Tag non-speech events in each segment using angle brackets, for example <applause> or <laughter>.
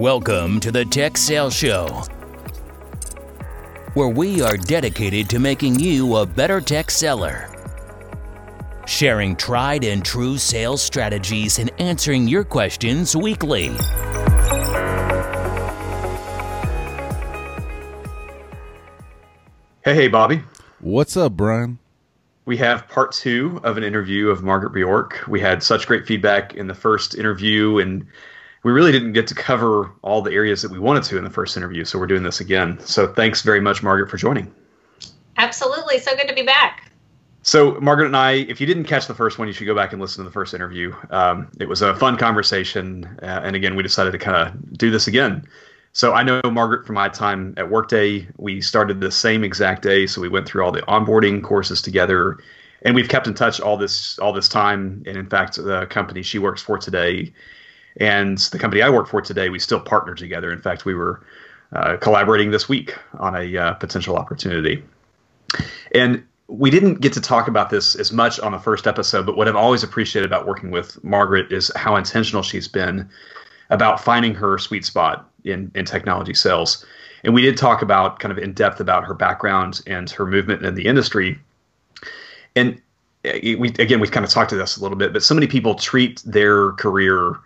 Welcome to the Tech Sales Show, where we are dedicated to making you a better tech seller. Sharing tried and true sales strategies and answering your questions weekly. Hey, hey, Bobby. What's up, Brian? We have part two of an interview of Margaret Bjork. We had such great feedback in the first interview, and we really didn't get to cover all the areas that we wanted to in the first interview. So we're doing this again. So thanks very much, Margaret, for joining. Absolutely. So good to be back. So, Margaret and I, if you didn't catch the first one, you should go back and listen to the first interview. Um, it was a fun conversation. Uh, and again, we decided to kind of do this again. So, I know Margaret from my time at Workday. We started the same exact day. So, we went through all the onboarding courses together. And we've kept in touch all this all this time. And in fact, the company she works for today and the company I work for today, we still partner together. In fact, we were uh, collaborating this week on a uh, potential opportunity. And we didn't get to talk about this as much on the first episode, but what I've always appreciated about working with Margaret is how intentional she's been about finding her sweet spot in, in technology sales. And we did talk about kind of in depth about her background and her movement in the industry. And uh, we again we've kind of talked to this a little bit, but so many people treat their career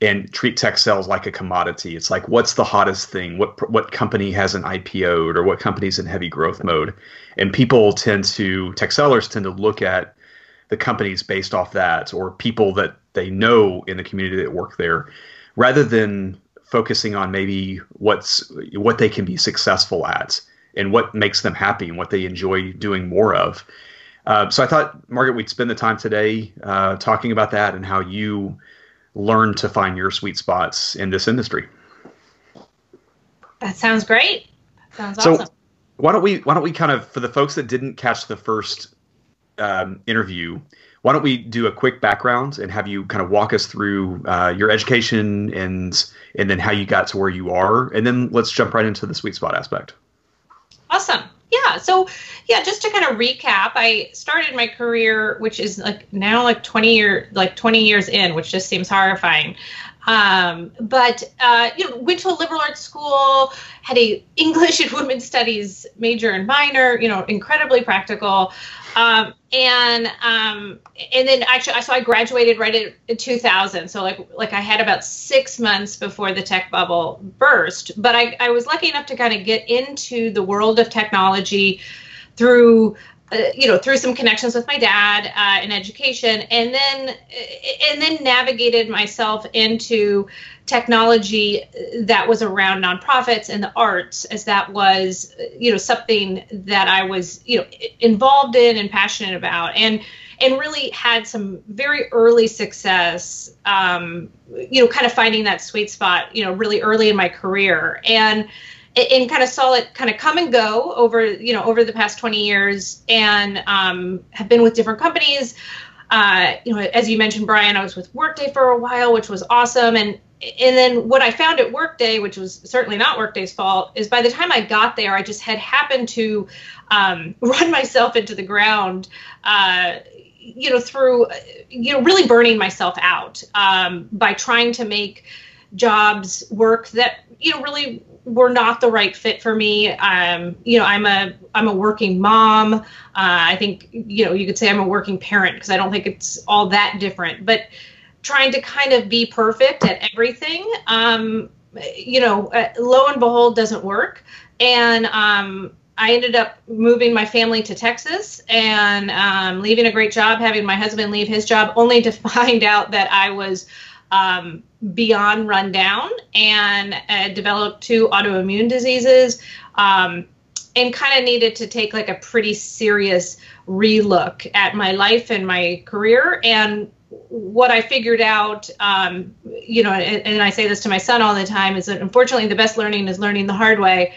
and treat tech sales like a commodity. It's like what's the hottest thing? What what company has an IPO'd or what company's in heavy growth mode? And people tend to tech sellers tend to look at the companies based off that or people that they know in the community that work there rather than focusing on maybe what's what they can be successful at and what makes them happy and what they enjoy doing more of. Uh, so I thought, Margaret, we'd spend the time today uh, talking about that and how you learn to find your sweet spots in this industry. That sounds great. That sounds so, awesome. Why don't we why don't we kind of for the folks that didn't catch the first um, interview, why don't we do a quick background and have you kind of walk us through uh, your education and and then how you got to where you are, and then let's jump right into the sweet spot aspect. Awesome. Yeah. So, yeah, just to kind of recap, I started my career, which is like now like 20 year, like 20 years in, which just seems horrifying. Um, but uh, you know, went to a liberal arts school, had a English and women's studies major and minor. You know, incredibly practical. Um, and um, and then actually, so I graduated right in, in 2000. So like like I had about six months before the tech bubble burst. But I, I was lucky enough to kind of get into the world of technology through uh, you know through some connections with my dad uh, in education and then and then navigated myself into technology that was around nonprofits and the arts as that was you know something that i was you know involved in and passionate about and and really had some very early success um, you know kind of finding that sweet spot you know really early in my career. And and kind of saw it kind of come and go over you know over the past 20 years and um, have been with different companies. Uh, you know as you mentioned brian i was with workday for a while which was awesome. And and then what i found at workday which was certainly not workday's fault is by the time i got there i just had happened to um, <laughs> run myself into the ground uh, you know through you know really burning myself out um, by trying to make jobs work that you know really were not the right fit for me. Um, you know, I'm a I'm a working mom. Uh, I think you know you could say I'm a working parent because I don't think it's all that different. But trying to kind of be perfect at everything, um, you know, uh, lo and behold, doesn't work. And um, I ended up moving my family to Texas and um, leaving a great job, having my husband leave his job, only to <laughs> find out that I was um, beyond rundown and uh, developed two autoimmune diseases um, and kind of needed to take like a pretty serious relook at my life and my career and what I figured out, um, you know, and, and, I say this to my son all the time, is that unfortunately the best learning is learning the hard way.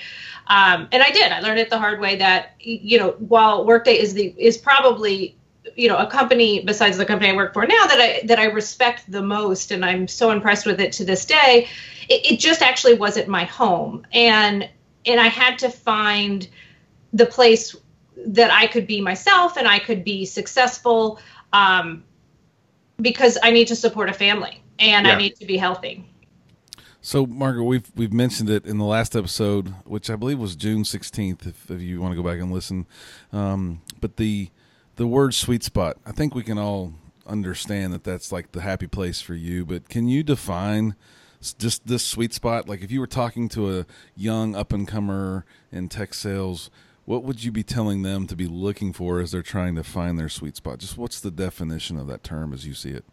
Um, and I did. I learned it the hard way that you know, while Workday is the is probably you know a company besides the company I work for now that I that I respect the most and I'm so impressed with it to this day it, it just actually wasn't my home and and I had to find the place that I could be myself and I could be successful um, because I need to support a family and yeah. I need to be healthy. So, Margaret, we've we've mentioned it in the last episode, which I believe was June sixteenth. If, if you want to go back and listen, um, but the the word sweet spot, I think we can all understand that that's like the happy place for you. But can you define just this sweet spot? Like, if you were talking to a young up and comer in tech sales, what would you be telling them to be looking for as they're trying to find their sweet spot? Just what's the definition of that term as you see it?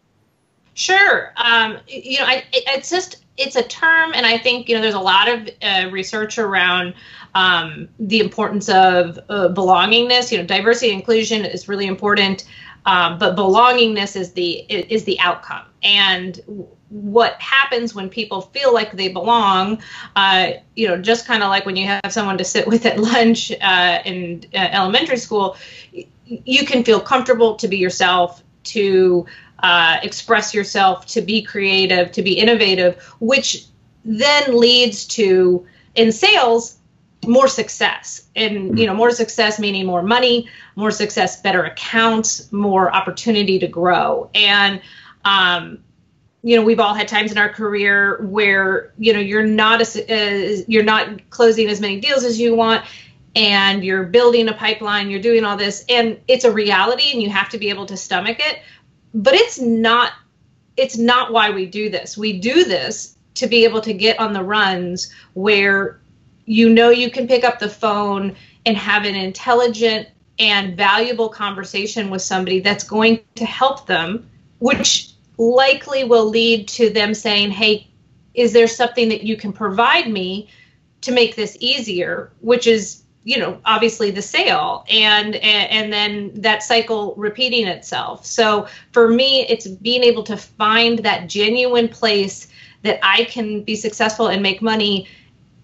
Sure. Um, you know, I, it's just it's a term, and I think you know there's a lot of uh, research around um, the importance of uh, belongingness. You know, diversity and inclusion is really important, um, but belongingness is the is the outcome. And what happens when people feel like they belong? Uh, you know, just kind of like when you have someone to sit <laughs> with at lunch uh, in uh, elementary school, you can feel comfortable to be yourself to uh, express yourself, to be creative, to be innovative, which then leads to in sales more success. And you know more success meaning more money more success better accounts more opportunity to grow. And um, you know we've all had times in our career where you know you're not as, you're not closing as many deals as you want and you're building a pipeline you're doing all this and it's a reality and you have to be able to stomach it but it's not it's not why we do this. We do this to be able to get on the runs where you know you can pick up the phone and have an intelligent and valuable conversation with somebody that's going to help them, which likely will lead to them saying, Hey, is there something that you can provide me to make this easier? Which is you know obviously the sale and, and and then that cycle repeating itself so for me it's being able to find that genuine place that i can be successful and make money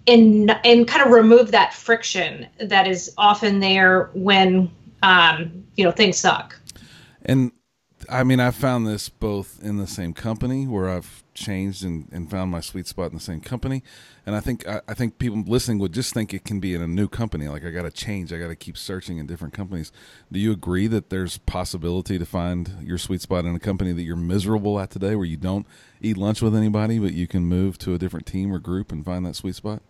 and and kind of remove that friction that is often there when um, you know things suck and i mean i found this both in the same company where i've changed and, and found my sweet spot in the same company. And I think I, I think people listening would just think it can be in a new company. Like I got to change. I got to keep searching in different companies. Do you agree that there's possibility to find your sweet spot in a company that you're miserable at today, where you don't eat lunch with anybody, but you can move to a different team or group and find that sweet spot?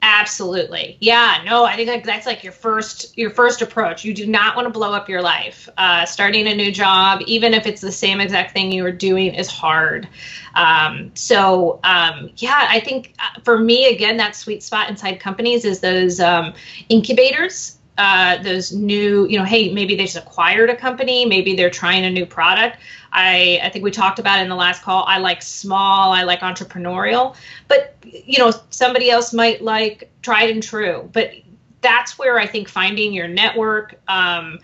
Absolutely. Yeah, no, I think that's like your first your first approach. You do not want to blow up your life. Uh, starting a new job, even if it's the same exact thing you were doing, is hard. Um, so um, yeah, I think uh, for me again, that sweet spot inside companies is those um, incubators. Uh, those new, you know, hey, maybe they just acquired a company, maybe they're trying a new product. I, I think we talked about in the last call. I like small, I like entrepreneurial, but you know, somebody else might like tried and true. But that's where I think finding your network, um,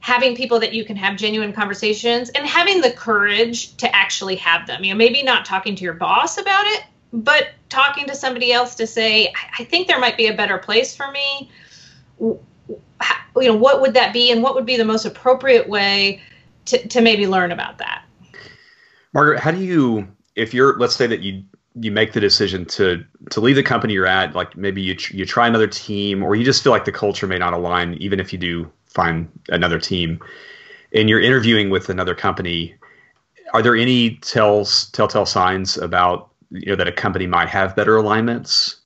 having people that you can have genuine conversations, and having the courage to actually have them. You know, maybe not talking to your boss about it, but talking to somebody else to say, I, I think there might be a better place for me. You know, what would that be, and what would be the most appropriate way to, to maybe learn about that. Margaret, how do you, if you're, let's say that you you make the decision to to leave the company you're at, like maybe you you try another team, or you just feel like the culture may not align, even if you do find another team, and you're interviewing with another company. Are there any tells telltale signs about you know that a company might have better alignments?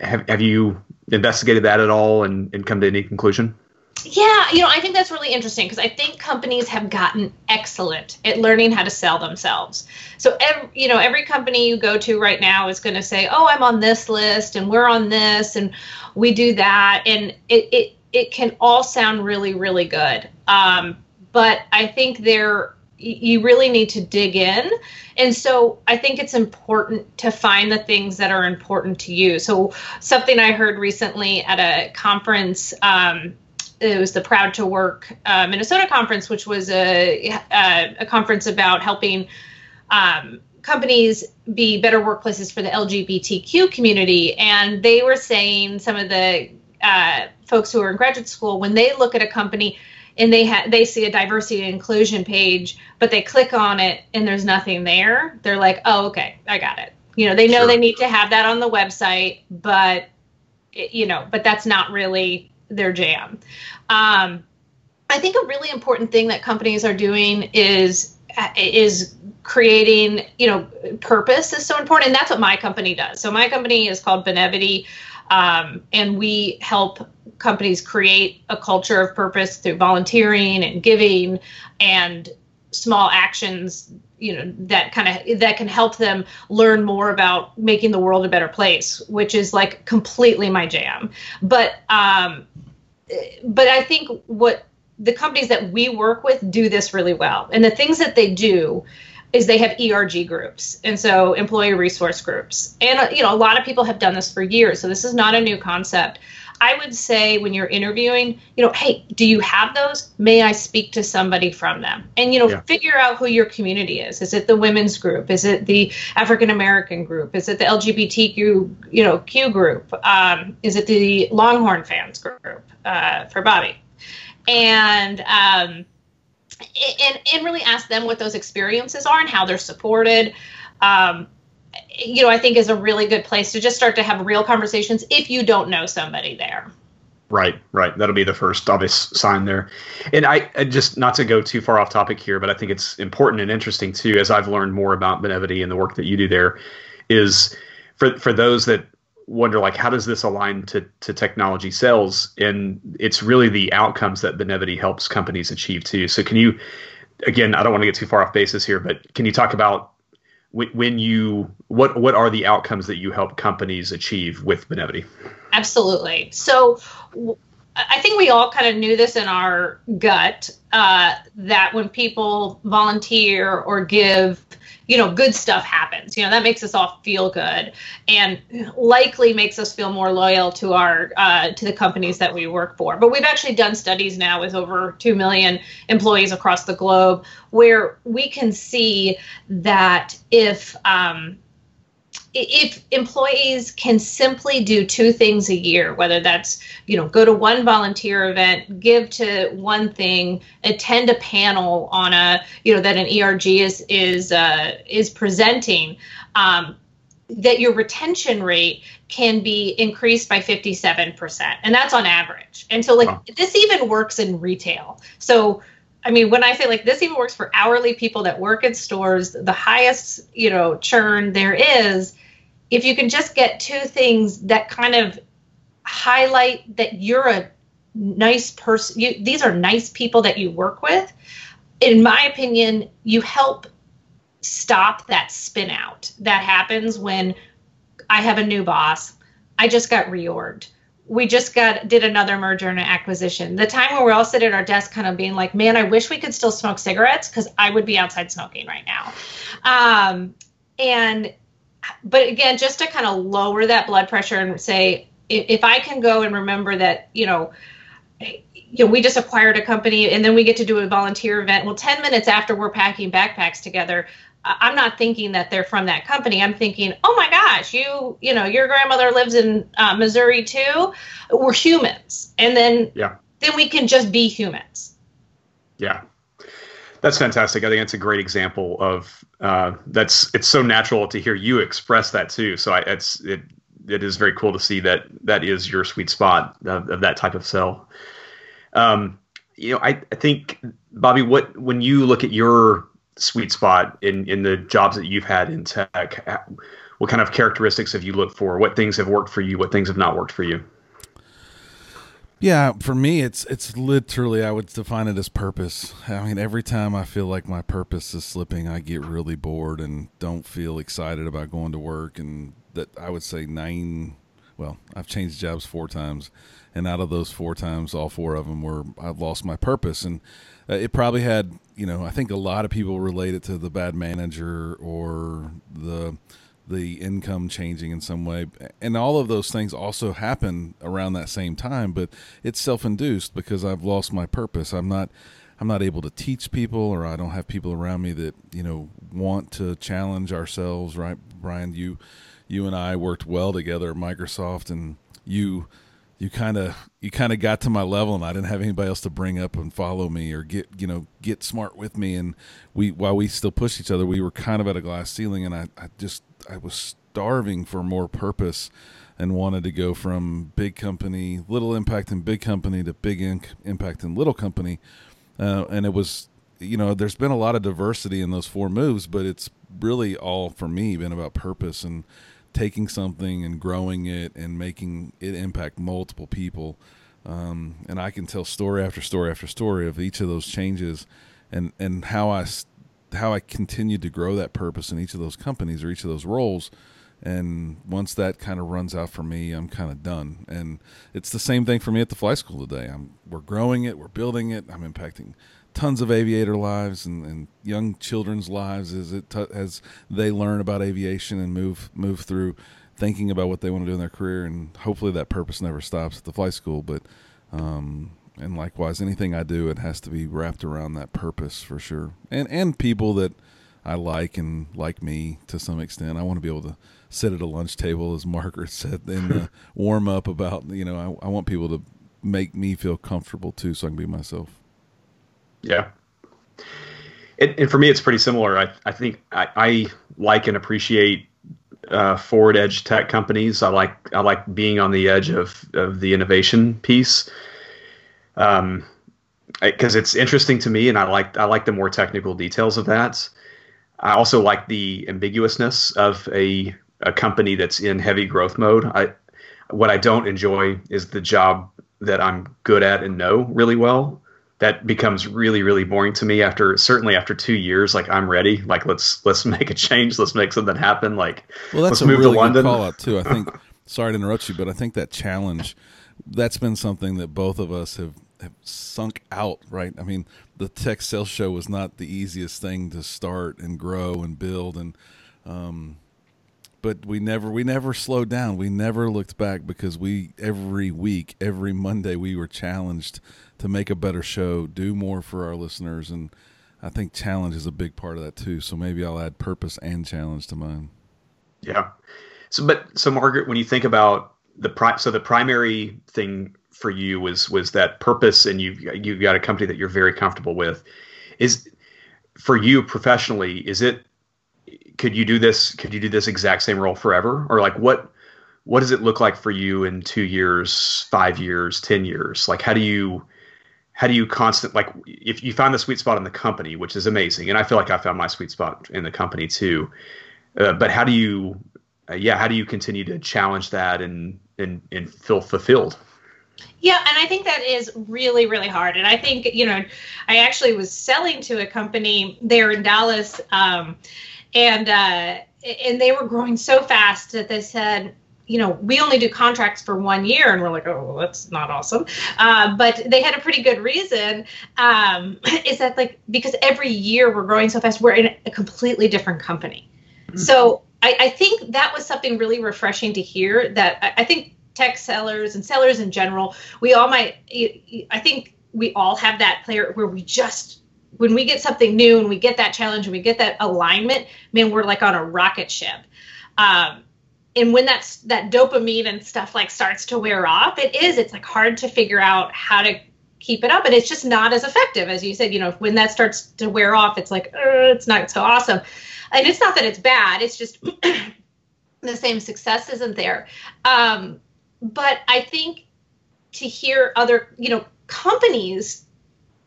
Have have you investigated that at all and, and come to any conclusion? Yeah, you know, I think that's really interesting because I think companies have gotten excellent at learning how to sell themselves. So, every, you know, every company you go to right now is going to say, "Oh, I'm on this list, and we're on this, and we do that," and it it it can all sound really really good. Um, but I think there you really need to dig in. And so I think it's important to find the things that are important to you. So, something I heard recently at a conference um, it was the Proud to Work uh, Minnesota conference, which was a, a, a conference about helping um, companies be better workplaces for the LGBTQ community. And they were saying some of the uh, folks who are in graduate school, when they look at a company and they ha- they see a diversity and inclusion page, but they click on it and there's nothing there, they're like, oh, okay, I got it. You know, they know sure. they need to have that on the website, but it, you know, but that's not really their jam. Um, I think a really important thing that companies are doing is is creating you know purpose is so important and that's what my company does so my company is called benevity um, and we help companies create a culture of purpose through volunteering and giving and small actions you know that kind of that can help them learn more about making the world a better place which is like completely my jam but um but i think what the companies that we work with do this really well and the things that they do is they have ERG groups, and so employee resource groups. And uh, you know, a lot of people have done this for years, so this is not a new concept. I would say when you're interviewing, you know, hey, do you have those? May I speak to somebody from them? And you know, yeah. figure out who your community is. Is it the women's group? Is it the African American group? Is it the LGBTQ, you know, Q group? Um, is it the Longhorn fans group uh, for Bobby? And um, and, and really ask them what those experiences are and how they're supported. Um, you know, I think is a really good place to just start to have real conversations if you don't know somebody there. Right, right. That'll be the first obvious sign there. And I, I, just not to go too far off topic here, but I think it's important and interesting too, as I've learned more about Benevity and the work that you do there, is for for those that wonder like how does this align to, to technology sales and it's really the outcomes that benevity helps companies achieve too so can you again i don't want to get too far off basis here but can you talk about when you what what are the outcomes that you help companies achieve with benevity? Absolutely. So I think we all kind of knew this in our gut uh, that when people volunteer or give you know, good stuff happens. You know, that makes us all feel good and likely makes us feel more loyal to our uh, to the companies that we work for. But we've actually done studies now with over two million employees across the globe where we can see that if um, if employees can simply do two things a year whether that's you know go to one volunteer event give to one thing attend a panel on a you know that an erg is is uh, is presenting um, that your retention rate can be increased by 57% and that's on average and so like wow. this even works in retail so I mean, when I say like this even works for hourly people that work in stores, the highest, you know, churn there is, if you can just get two things that kind of highlight that you're a nice person, you, these are nice people that you work with, in my opinion, you help stop that spin out that happens when I have a new boss. I just got reorged. We just got did another merger and acquisition. The time where we're all sitting at our desk, kind of being like, "Man, I wish we could still smoke cigarettes because I would be outside smoking right now." Um, and but again, just to kind of lower that blood pressure and say, if I can go and remember that, you know, you know, we just acquired a company and then we get to do a volunteer event. Well, 10 minutes after we're packing backpacks together, I'm not thinking that they're from that company. I'm thinking, oh my gosh, you, you know, your grandmother lives in uh, Missouri too. We're humans. And then, yeah. then we can just be humans. Yeah. That's fantastic. I think it's a great example of uh, that's. It's so natural to hear you express that too. So I, it's it it is very cool to see that that is your sweet spot of, of that type of sell. Um, you know, I, I think Bobby, what when you look at your sweet spot in in the jobs that you've had in tech, what kind of characteristics have you looked for? What things have worked for you? What things have not worked for you? Yeah, for me, it's it's literally I would define it as purpose. I mean, every time I feel like my purpose is slipping, I get really bored and don't feel excited about going to work. And that I would say nine. Well, I've changed jobs four times, and out of those four times, all four of them were I've lost my purpose, and uh, it probably had you know I think a lot of people relate it to the bad manager or the the income changing in some way. And all of those things also happen around that same time but it's self-induced because I've lost my purpose. I'm not I'm not able to teach people or I don't have people around me that you know want to challenge ourselves right? Brian you you and I worked well together at Microsoft and you you kind of you kind of got to my level and I didn't have anybody else to bring up and follow me or get you know get smart with me and we while we still pushed each other we were kind of at a glass ceiling and I, I just I was starving for more purpose and wanted to go from big company, little impact in big company to big impact in little company. Uh, and it was you know, there's been a lot of diversity in those four moves, but it's really all for me been about purpose and taking something and growing it and making it impact multiple people. Um, and I can tell story after story after story of each of those changes and, and how I, how I continued to grow that purpose in each of those companies or each of those roles. And once that kind of runs out for me, I'm kind of done. And it's the same thing for me at the fly school today. I'm, we're growing it, we're building it, I'm impacting tons of aviator lives and, and young children's lives as it t- as they learn about aviation and move move through thinking about what they want to do in their career. And hopefully that purpose never stops at the flight school but um, and likewise anything I do it has to be wrapped around that purpose for sure. And and people that I like and like me to some extent. I want to be able to sit at a lunch table as Margaret <laughs> said in the warm up about you know I, I want people to make me feel comfortable too so I can be myself yeah. It, and for me, it's pretty similar. I, I think I, I like and appreciate uh, forward edge tech companies. I like I like being on the edge of, of the innovation piece, um, because it's interesting to me, and I like I like the more technical details of that. I also like the ambiguousness of a a company that's in heavy growth mode. I what I don't enjoy is the job that I'm good at and know really well that becomes really really boring to me after certainly after two years like i'm ready like let's let's <laughs> make a change let's make something happen like well that's let's a move really to london good call out too. I think <laughs> sorry to interrupt you but i think that challenge that's been something that both of us have have sunk out right? I mean the tech sales show was not the easiest thing to start and grow and build and um but we never we never slowed down we never looked back because we every week every monday we were challenged to make a better show, do more for our listeners, and I think challenge is a big part of that too. So maybe I'll add purpose and challenge to mine. Yeah. So, but so Margaret, when you think about the pri- so the primary thing for you was was that purpose, and you you got a company that you're very comfortable with. Is for you professionally, is it? Could you do this? Could you do this exact same role forever, or like what? What does it look like for you in two years, five years, ten years? Like, how do you? how do you constant like if you find the sweet spot in the company which is amazing and i feel like i found my sweet spot in the company too uh, but how do you uh, yeah how do you continue to challenge that and and and feel fulfilled yeah, and I think that is really, really hard. And I think, you know, I actually was selling to a company there in Dallas, um, and uh, and they were growing so fast that they said, you know, we only do contracts for one year, and we're like, oh, well, that's not awesome. Uh, but they had a pretty good reason. Um, <clears throat> is that like because every year we're growing so fast, we're in a completely different company. Mm-hmm. So I, I, think that was something really refreshing to hear. That I, I think tech sellers and sellers in general, we all might. I think we all have that player where we just when we get something new and we get that challenge and we get that alignment, man, we're like on a rocket ship. Um, and when that's that dopamine and stuff like starts to wear off it is it's like hard to figure out how to keep it up and it's just not as effective. As you said you know when that starts to wear off it's like it's not so awesome. And it's not that it's bad it's just <clears throat> the same success isn't there. Um, but i think to hear other you know companies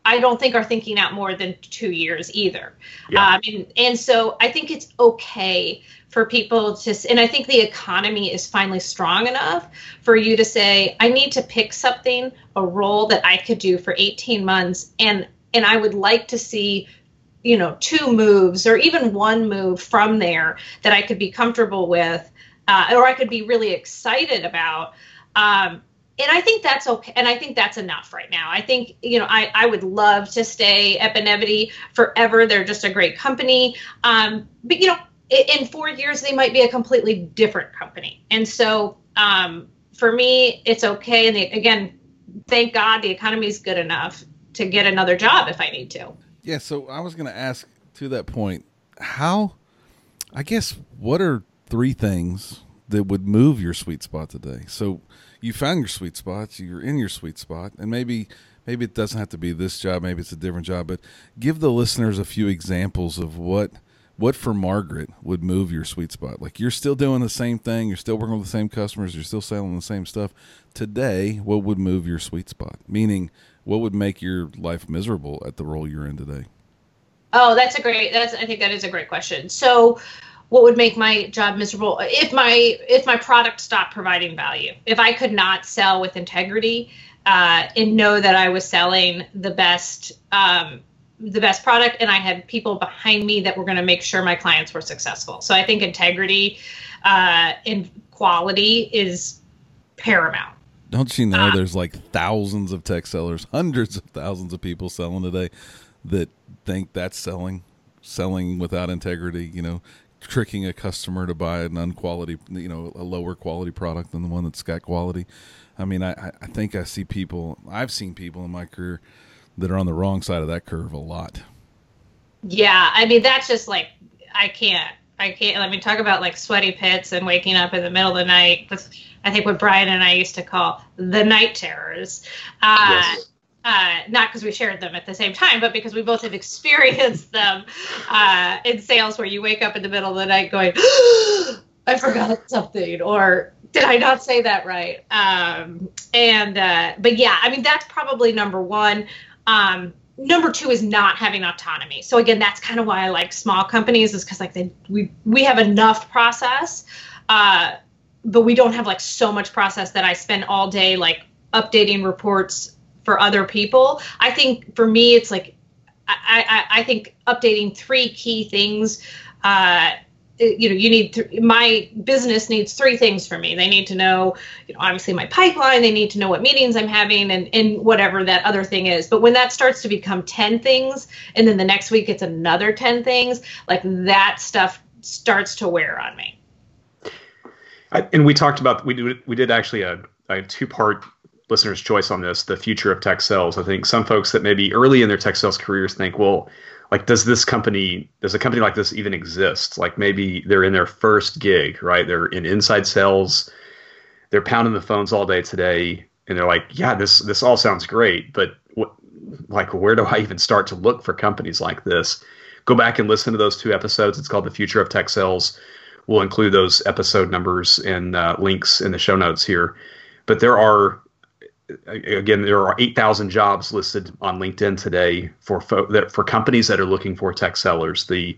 I don't think are thinking out more than two years either. Yeah. Um, and, and so I think it's okay for people to and i think the economy is finally strong enough for you to say i need to pick something a role that i could do for 18 months and and i would like to see you know two moves or even one move from there that i could be comfortable with uh, or i could be really excited about um, and I think that's okay. And I think that's enough right now. I think, you know, I, I would love to stay at Benevity forever. They're just a great company. Um, but, you know, in four years they might be a completely different company and so um, for me it's okay and the, again thank god the economy is good enough to get another job if i need to yeah so i was going to ask to that point how i guess what are three things that would move your sweet spot today so you found your sweet spots you're in your sweet spot and maybe maybe it doesn't have to be this job maybe it's a different job but give the listeners a few examples of what what for Margaret would move your sweet spot? Like you're still doing the same thing, you're still working with the same customers, you're still selling the same stuff. Today, what would move your sweet spot? Meaning, what would make your life miserable at the role you're in today? Oh, that's a great. That's I think that is a great question. So, what would make my job miserable if my if my product stopped providing value? If I could not sell with integrity uh, and know that I was selling the best um, the best product, and I had people behind me that were going to make sure my clients were successful. So I think integrity uh, and quality is paramount. Don't you know uh, there's like thousands of tech sellers, hundreds of thousands of people selling today that think that's selling, selling without integrity, you know, tricking a customer to buy an unquality, you know, a lower quality product than the one that's got quality. I mean, I, I think I see people, I've seen people in my career that are on the wrong side of that curve a lot. Yeah. I mean, that's just like, I can't, I can't, let me talk about like sweaty pits and waking up in the middle of the night. With, I think what Brian and I used to call the night terrors. Uh, yes. Uh, not because we shared them at the same time, but because we both have experienced them uh, in sales where you wake up in the middle of the night going, <gasps> I forgot something, or did I not say that right? Um, and, uh, but yeah, I mean, that's probably number one. Um, number two is not having autonomy. So again, that's kind of why I like small companies is because like they, we, we have enough process, uh, but we don't have like so much process that I spend all day like updating reports for other people. I think for me, it's like I, I, I think updating three key things. Uh, you know, you need th- my business needs three things for me. They need to know, you know, obviously my pipeline. They need to know what meetings I'm having, and and whatever that other thing is. But when that starts to become ten things, and then the next week it's another ten things, like that stuff starts to wear on me. I, and we talked about we did we did actually a, a two part listener's choice on this, the future of tech sales. I think some folks that maybe early in their tech sales careers think, well, like does this company does a company like this even exist? Like maybe they're in their first gig, right? They're in inside sales, they're pounding the phones all day today, and they're like, yeah, this this all sounds great, but what like where do I even start to look for companies like this? Go back and listen to those two episodes. It's called The Future of Tech Sales. We'll include those episode numbers and uh, links in the show notes here. But there are again, there are 8,000 jobs listed on LinkedIn today for fo- that for companies that are looking for tech sellers. The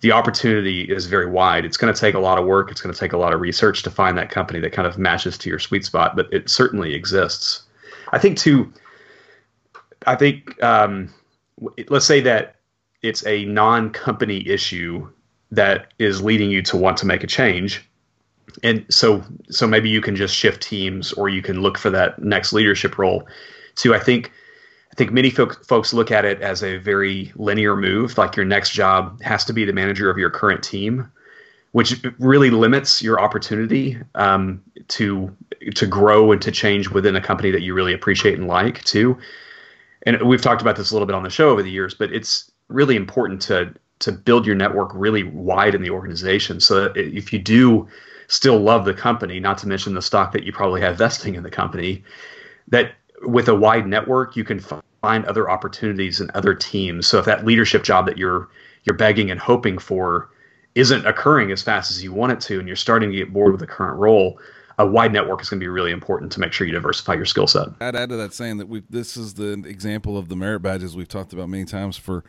the opportunity is very wide. It's going to take a lot of work. It's going to take a lot of research to find that company that kind of matches to your sweet spot, but it certainly exists. I think too. I think um, let's say that it's a non-company issue that is leading you to want to make a change and so so maybe you can just shift teams or you can look for that next leadership role. To i think i think many folk, folks look at it as a very linear move like your next job has to be the manager of your current team which really limits your opportunity um, to to grow and to change within a company that you really appreciate and like too. And we've talked about this a little bit on the show over the years but it's really important to to build your network really wide in the organization. So that if you do still love the company, not to mention the stock that you probably have vesting in the company, that with a wide network, you can find other opportunities and other teams. So if that leadership job that you're you're begging and hoping for isn't occurring as fast as you want it to, and you're starting to get bored with the current role, a wide network is going to be really important to make sure you diversify your skill set. I'd add to that saying that we this is the example of the merit badges we've talked about many times for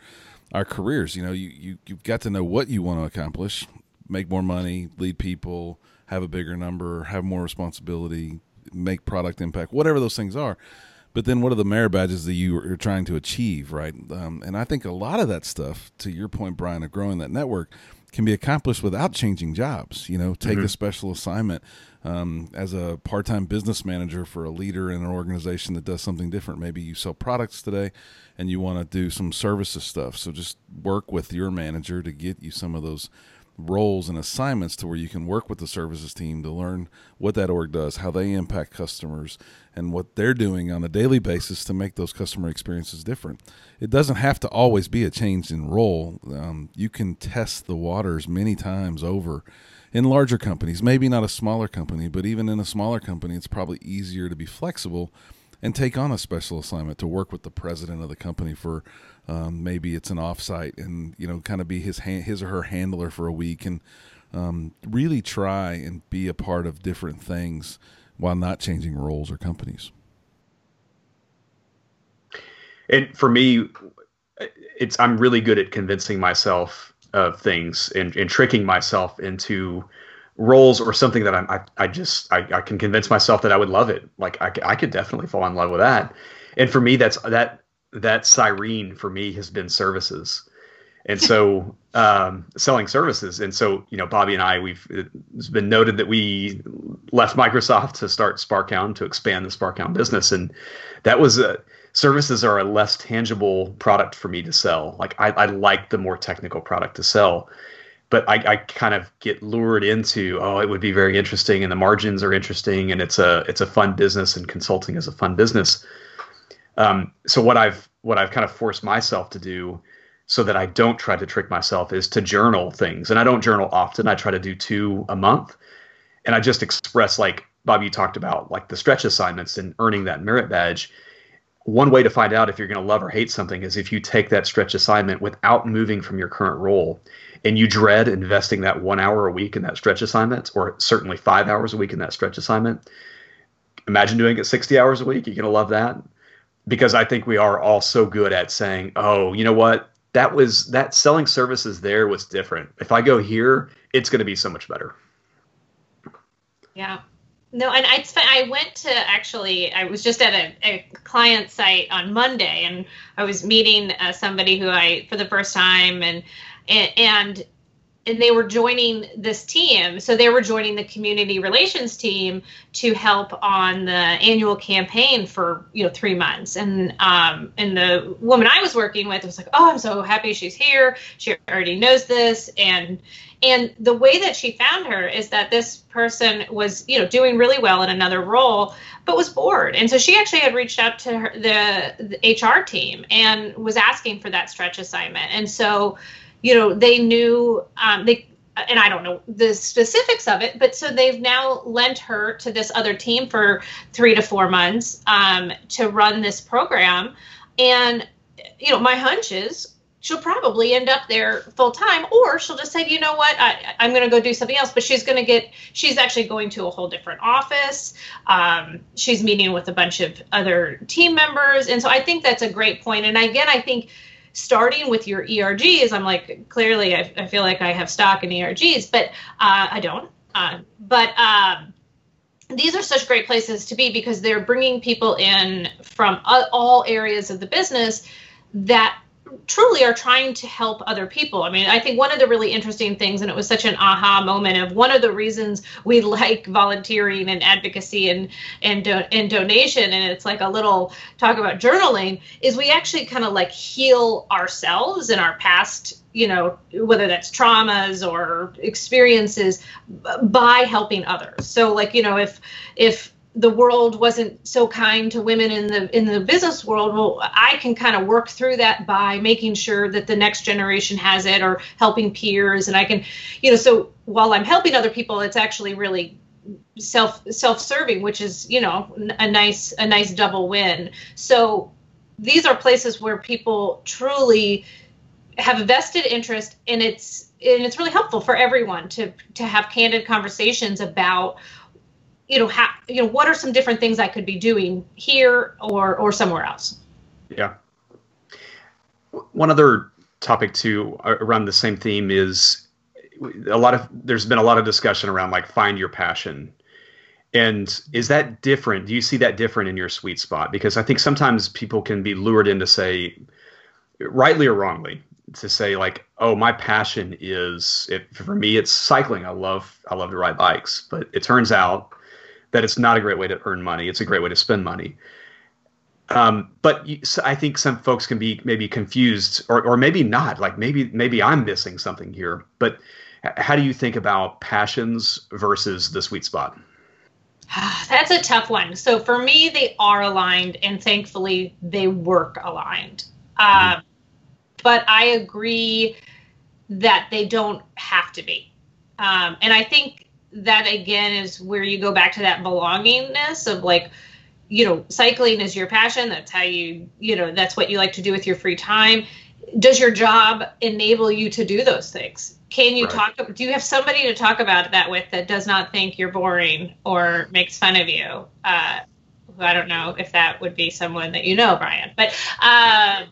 our careers. You know, you, you you've got to know what you want to accomplish, make more money, lead people, have a bigger number, have more responsibility, make product impact, whatever those things are. But then, what are the merit badges that you are trying to achieve, right? Um, and I think a lot of that stuff, to your point, Brian, of growing that network, can be accomplished without changing jobs. You know, take mm-hmm. a special assignment um, as a part-time business manager for a leader in an organization that does something different. Maybe you sell products today, and you want to do some services stuff. So just work with your manager to get you some of those roles and assignments to where you can work with the services team to learn what that org does, how they impact customers, and what they're doing on a daily basis to make those customer experiences different. It doesn't have to always be a change in role. Um, you can test the waters many times over in larger companies, maybe not a smaller company, but even in a smaller company, it's probably easier to be flexible and take on a special assignment to work with the president of the company for um, maybe it's an offsite and you know kind of be his his or her handler for a week and um, really try and be a part of different things while not changing roles or companies. And for me, it's I'm really good at convincing myself of things and, and tricking myself into roles or something that I'm, I, I just I, I can convince myself that I would love it. Like I, I could definitely fall in love with that. And for me, that's that that siren for me has been services. And so <laughs> um, selling services. And so, you know, Bobby and I, we've, it's been noted that we left Microsoft to start SparkHound to expand the SparkHound business. And that was a, services are a less tangible product for me to sell. Like I, I like the more technical product to sell but I, I, kind of get lured into oh it would be very interesting and the margins are interesting and it's a it's a fun business and consulting is a fun business. Um, so what i've what i've kind of forced myself to do so that i don't try to trick myself is to journal things. And i don't journal often. I try to do two a month. And i just express like bob you talked about like the stretch assignments and earning that merit badge. One way to find out if you're going to love or hate something is if you take that stretch assignment without moving from your current role and you dread investing that one hour a week in that stretch assignment, or certainly five hours a week in that stretch assignment, imagine doing it 60 hours a week. You're going to love that. Because I think we are all so good at saying, oh, you know what? That was that selling services there was different. If I go here, it's going to be so much better. Yeah. No, and I I went to actually I was just at a, a client site on Monday and I was meeting uh, somebody who I for the first time and and, and they were joining this team. So they were joining the community relations team to help on the annual campaign for you know three months. And um, and the woman I was working with was like, "Oh, I'm so happy she's here. She already knows this." And and the way that she found her is that this person was you know doing really well in another role, but was bored. And so she actually had reached out to her, the, the HR team and was asking for that stretch assignment. And so you know, they knew um, they and I don't know the specifics of it, but so they've now lent her to this other team for three to four months um, to run this program. And, you know, my hunch is she'll probably end up there full time, or she'll just say, you know what, I, am going to go do something else. But she's going to get, she's actually going to a whole different office. Um, she's meeting with a bunch of other team members. And so I think that's a great point. And again, I think starting with your ERGs, I'm like, clearly, I, I feel like I have stock in ERGs, but uh, I don't. Uh, but um, these are such great places to be because they're bringing people in from all areas of the business that truly are trying to help other people. I mean, I think one of the really interesting things, and it was such an aha moment of one of the reasons we <laughs> like volunteering and advocacy and and do, and donation, and it's like a little talk about journaling, is we actually kind of like heal ourselves in our past you know whether that's traumas or experiences by helping others so like you know if if the world wasn't so kind to women in the in the business world well i can kind of work through that by making sure that the next generation has it or helping peers and i can you know so while i'm helping other people it's actually really self self-serving which is you know a nice a nice double win. So these are places where people truly have a vested interest and it's and it's really helpful for everyone to to have candid conversations about you know, how, you know, what are some different things I could be doing here or or somewhere else? Yeah. One other topic too uh, around the same theme is a lot of there's been a lot of discussion around like find your passion. And is that different? Do you see that different in your sweet spot? Because I think sometimes people can be lured into say, rightly or wrongly, to say like, oh, my passion is it, for me it's cycling. I love I love to ride bikes, but it turns out that it's not a great way to earn money. It's a great way to spend money. Um, but you, so I think some folks can be maybe confused, or or maybe not. Like maybe maybe I'm missing something here. But how do you think about passions versus the sweet spot? <sighs> That's a tough one. So for me, they are aligned, and thankfully, they work aligned. Mm-hmm. Um, but I agree that they don't have to be. Um, and I think that again is where you go back to that belongingness of like you know cycling is your passion. That's how you you know that's what you like to do with your free time. Does your job enable you to do those things? Can you right. talk do you have somebody to talk about that with that does not think you're boring or makes fun of you? Uh, i don't know if that would be someone that you know brian but uh,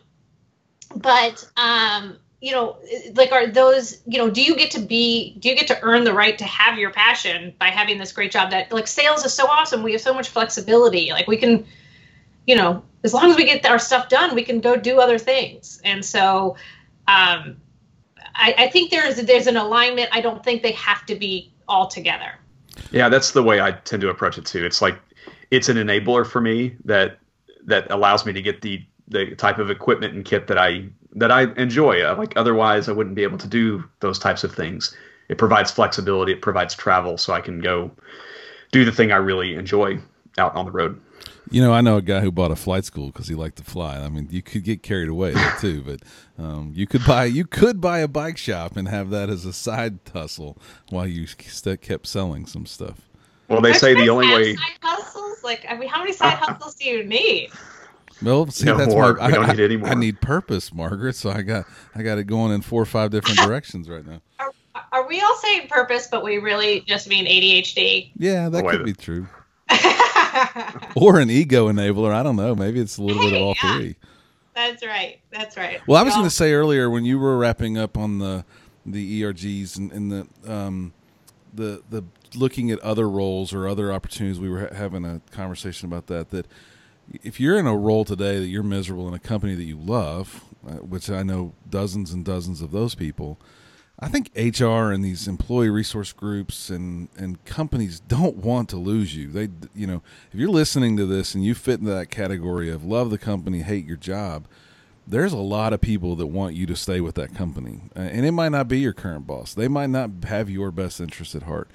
but um, you know, like are those, you know, do you get to be, do you get to earn the right to have your passion by having this great job that like sales is so awesome. We have so much flexibility. Like we can, you know, as long as we get our stuff done, we can go do other things. And so, um, I, I think there's there's an alignment. I don't think they have to be all together. Yeah, that's the way I tend to approach it too. It's like it's an enabler for me that that allows me to get the the type of equipment and kit that I that I enjoy. Like otherwise, I wouldn't be able to do those types of things. It provides flexibility. It provides travel, so I can go do the thing I really enjoy out on the road. You know, I know a guy who bought a flight school because he liked to fly. I mean, you could get carried away <laughs> too, but um, you could buy you could buy a bike shop and have that as a side hustle while you kept selling some stuff. Well, they say the only way side hustles. Like, I mean, how many side <laughs> hustles do you need? Well, <laughs> see, no that's more. my, we don't I, need any more. I need purpose, Margaret. So I got I got it going in four or five different <laughs> directions right now. Are, are we all saying purpose, but we really just mean ADHD? Yeah, that Oh, could a- be true. <laughs> Or an ego enabler. I don't know. Maybe it's a little bit of all Yeah. three. That's right. That's right. Well, I was going to say earlier when you were wrapping up on the the ERGs and, and the um, the the looking at other roles or other opportunities, we were ha- having a conversation about that. That if you're in a role today that you're miserable in a company that you love, uh, which I know dozens and dozens of those people, I think HR and these employee resource groups and, and companies don't want to lose you. They, you know, if you're listening to this and you fit into that category of love the company, hate your job, there's a lot of people that want you to stay with that company, and it might not be your current boss. They might not have your best interest at heart.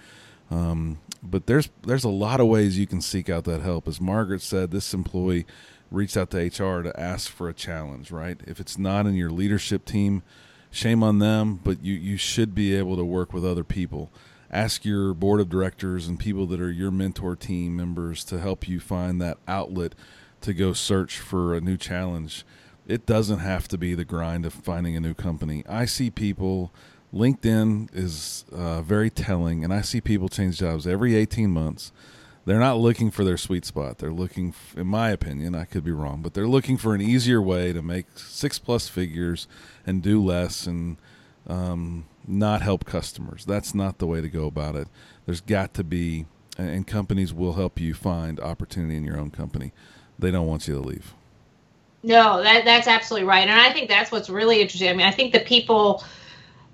Um, but there's there's a lot of ways you can seek out that help. As Margaret said, this employee reached out to HR to ask for a challenge. Right? If it's not in your leadership team, shame on them. But you you should be able to work with other people. Ask your board of directors and people that are your mentor team members to help you find that outlet to go search for a new challenge. It doesn't have to be the grind of finding a new company. I see people LinkedIn is uh, very telling, and I see people change jobs every 18 months. They're not looking for their sweet spot. They're looking, in my opinion, I could be wrong, but they're looking for an easier way to make six plus figures and do less and um, not help customers. That's not the way to go about it. There's got to be, and companies will help you find opportunity in your own company. They don't want you to leave. No, that that's absolutely right, and I think that's what's really interesting. I mean, I think the people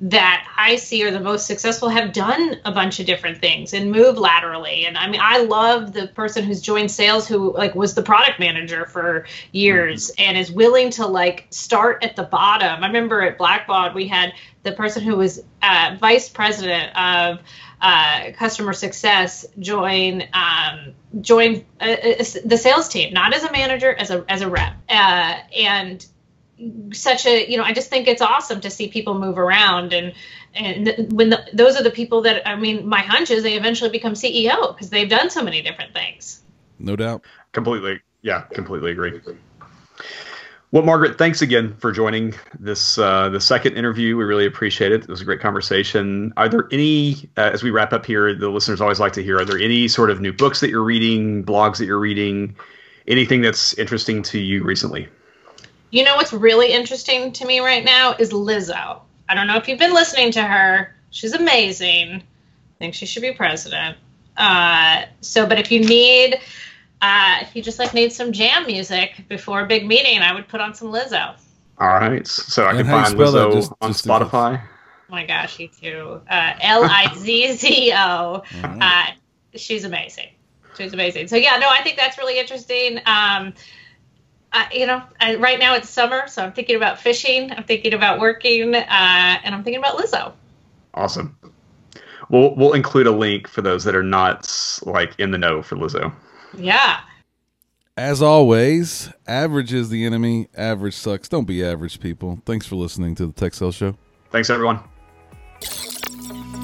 that I see are the most successful have done a bunch of different things and move laterally. And I mean, I love the person who's joined sales who like was the product manager for years and is willing to like start at the bottom. I remember at Blackbaud we had the person who was uh, vice president of uh, customer success join um, join uh, uh, the sales team, not as a manager, as a as a rep, uh, and such a you know I just think it's awesome to see people move around and and th- when the, those are the people that I mean my hunch is they eventually become CEO because they've done so many different things. No doubt. Completely. Yeah, completely agree. Well, Margaret, thanks again for joining this uh, the second interview. We really appreciate it. It was a great conversation. Are there any, uh, as we wrap up here, the listeners always like to hear, are there any sort of new books that you're reading, blogs that you're reading, anything that's interesting to you recently? You know what's really interesting to me right now is Lizzo. I don't know if you've been listening to her. She's amazing. I think she should be president. Uh, so, but if you need, uh, if you just like need some jam music before a big meeting, I would put on some Lizzo. All right. So I And can find spell Lizzo just- on just in. Spotify. Oh my gosh, you too. Uh, L I Z Z O. Uh, she's amazing. She's amazing. So yeah, no, I think that's really interesting. Um, uh, you know, I, right now it's summer, so I'm thinking about fishing. I'm thinking about working, uh, and I'm thinking about Lizzo. Awesome. We'll we'll include a link for those that are not like in the know for Lizzo. Yeah. As always, average is the enemy. Average sucks. Don't be average, people. Thanks for listening to the Tech Sales Show. Thanks everyone.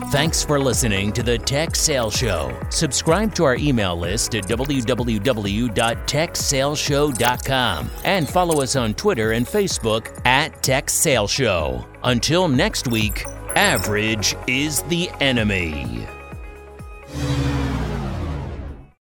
Thanks for listening to the Tech Sales Show. Subscribe to our email list at www.techsaleshow.com and follow us on Twitter and Facebook at Tech Sales Show. Until next week, average is the enemy.